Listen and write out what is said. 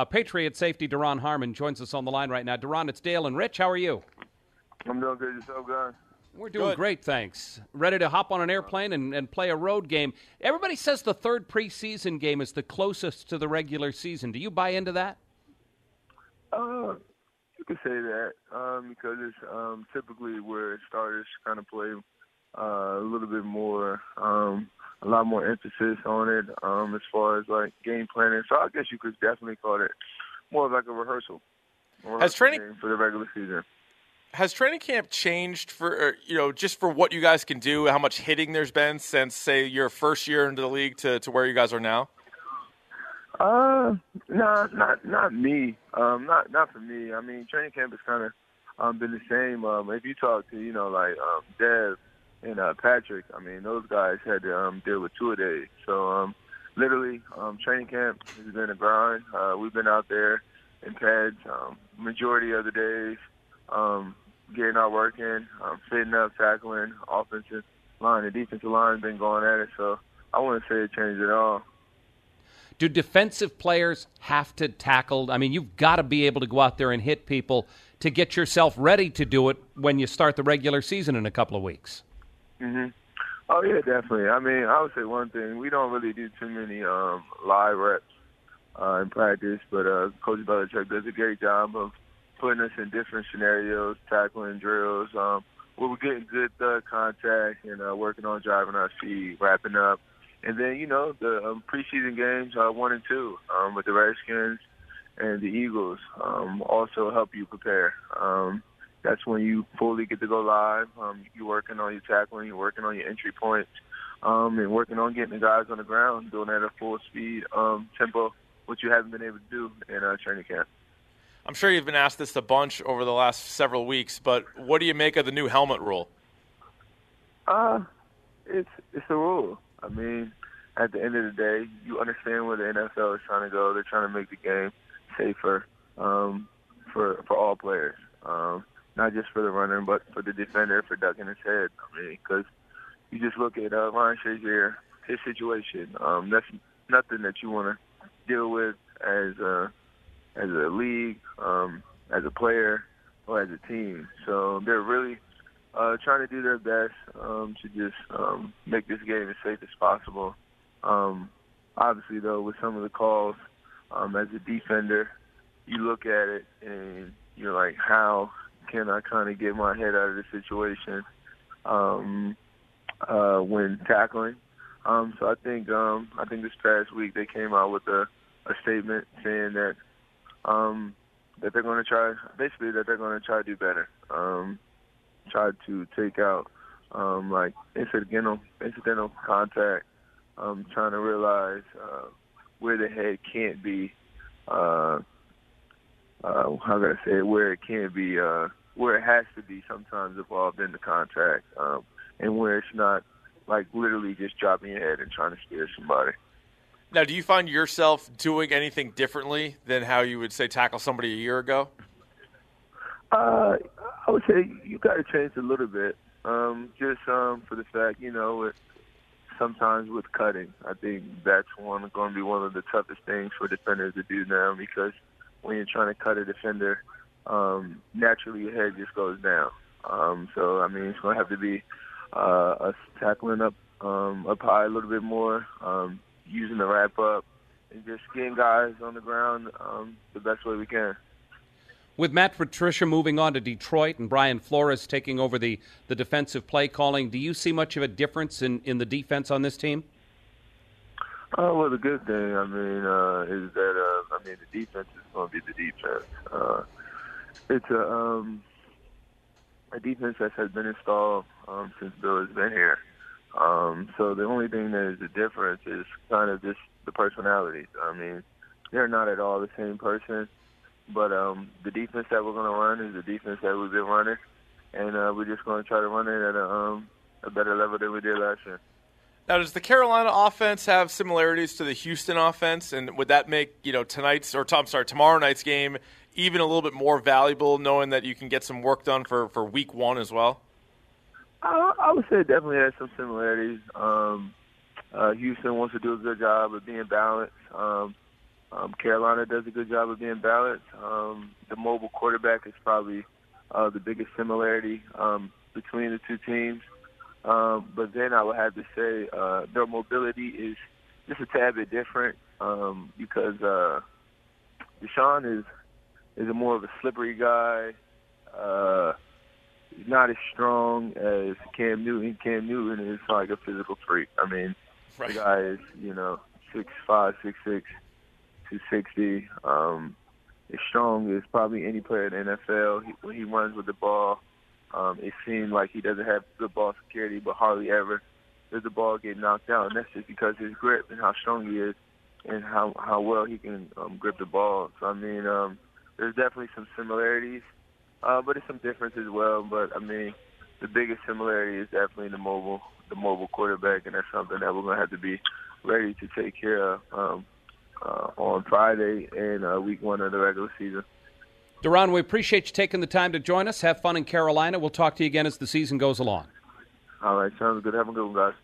Uh, Patriot safety Duron Harmon joins us on the line right now. Duron, it's Dale and Rich. How are you? I'm doing good. Yourself, guys? We're doing Good. great, thanks. Ready to hop on an airplane and, and play a road game. Everybody says the third preseason game is the closest to the regular season. Do you buy into that? Uh, you could say that um, because it's um, typically where starters kind of play uh, a little bit more, um, a lot more emphasis on it um, as far as like game planning. So I guess you could definitely call it more of like a rehearsal. A rehearsal training- game for the regular season? Has training camp changed for you know just for what you guys can do? How much hitting there's been since say your first year into the league to, to where you guys are now? Uh, no, not not me. Um, not not for me. I mean, training camp has kind of um, been the same. Um, if you talk to you know like um, Dev and uh, Patrick, I mean those guys had to um, deal with two a day. So um, literally, um, training camp has been a grind. Uh, we've been out there in pads um, majority of the days, um, getting our work in, um, fitting up, tackling, offensive line and defensive line been going at it. So I wouldn't say it changed at all. Do defensive players have to tackle? I mean, you've got to be able to go out there and hit people to get yourself ready to do it when you start the regular season in a couple of weeks. Hmm Oh yeah, definitely. I mean, I would say one thing: we don't really do too many um, live reps uh, in practice, but uh, Coach Belichick does a great job of putting us in different scenarios, tackling drills, um, we're getting good thug contact and uh, working on driving our speed, wrapping up, and then you know the um, preseason games, uh, one and two, um, with the Redskins and the Eagles, um, also help you prepare. Um, that's when you fully get to go live. Um, you're working on your tackling, you're working on your entry points, um, and working on getting the guys on the ground, doing that at full speed um, tempo, which you haven't been able to do in uh, training camp. I'm sure you've been asked this a bunch over the last several weeks, but what do you make of the new helmet rule? Uh, it's it's a rule. I mean, at the end of the day, you understand where the NFL is trying to go. They're trying to make the game safer um, for for all players, um, not just for the runner, but for the defender for ducking his head. I mean, because you just look at uh, Ryan Shazier, his situation. Um, that's nothing that you want to deal with as a as a league, um, as a player, or as a team. So they're really uh, trying to do their best um, to just um, make this game as safe as possible. Um, obviously, though, with some of the calls, um, as a defender, you look at it and you're like, how can I kind of get my head out of the situation um, uh, when tackling? Um, so I think um, I think this past week they came out with a, a statement saying that um, that they're going to try, basically that they're going to try to do better. Um, try to take out um, like incidental incidental contact, um, trying to realize uh, where the head can't be. Uh, uh, how can I say it? Where it can't be, uh, where it has to be sometimes involved in the contact, um, and where it's not like literally just dropping your head and trying to scare somebody. Now, do you find yourself doing anything differently than how you would say tackle somebody a year ago? Uh, I would say you got to change a little bit. Um, just um, for the fact, you know, it, sometimes with cutting, I think that's one going to be one of the toughest things for defenders to do now because when you're trying to cut a defender, um, naturally your head just goes down. Um, so I mean, it's going to have to be uh, us tackling up um, up high a little bit more, um, using the wrap up, and just getting guys on the ground um, the best way we can. With Matt Patricia moving on to Detroit and Brian Flores taking over the, the defensive play calling, do you see much of a difference in, in the defense on this team? Uh, well, the good thing, I mean, uh, is that uh, I mean the defense is going to be the defense. It's a um, a defense that has been installed um, since Bill has been here. Um, so the only thing that is the difference is kind of just the personalities. I mean, they're not at all the same person, but um, the defense that we're going to run is the defense that we've been running, and uh, we're just going to try to run it at a, um, a better level than we did last year. Now, does the Carolina offense have similarities to the Houston offense, and would that make you know tonight's or I'm sorry tomorrow night's game even a little bit more valuable, knowing that you can get some work done for for Week One as well? I, I would say it definitely has some similarities. Um, uh, Houston wants to do a good job of being balanced. Um, Um, Carolina does a good job of being balanced. Um, the mobile quarterback is probably uh, the biggest similarity um, between the two teams. Um, but then I would have to say uh, their mobility is just a tad bit different um, because uh, Deshaun is is a more of a slippery guy. Uh, he's not as strong as Cam Newton. Cam Newton is like a physical freak. I mean, right. the guy is you know six five, six six, two sixty. Um, as strong as probably any player in the NFL. He, when he runs with the ball, um, it seems like he doesn't have good ball security, but hardly ever does the ball get knocked out. And that's just because his grip and how strong he is and how how well he can um, grip the ball. So I mean, um, there's definitely some similarities, uh, but there's some differences as well. But I mean, the biggest similarity is definitely the mobile the mobile quarterback, and that's something that we're gonna have to be ready to take care of um, uh, on Friday and uh, week one of the regular season. Duron, we appreciate you taking the time to join us. Have fun in Carolina. We'll talk to you again as the season goes along. All right, sounds good. Have a good one, guys.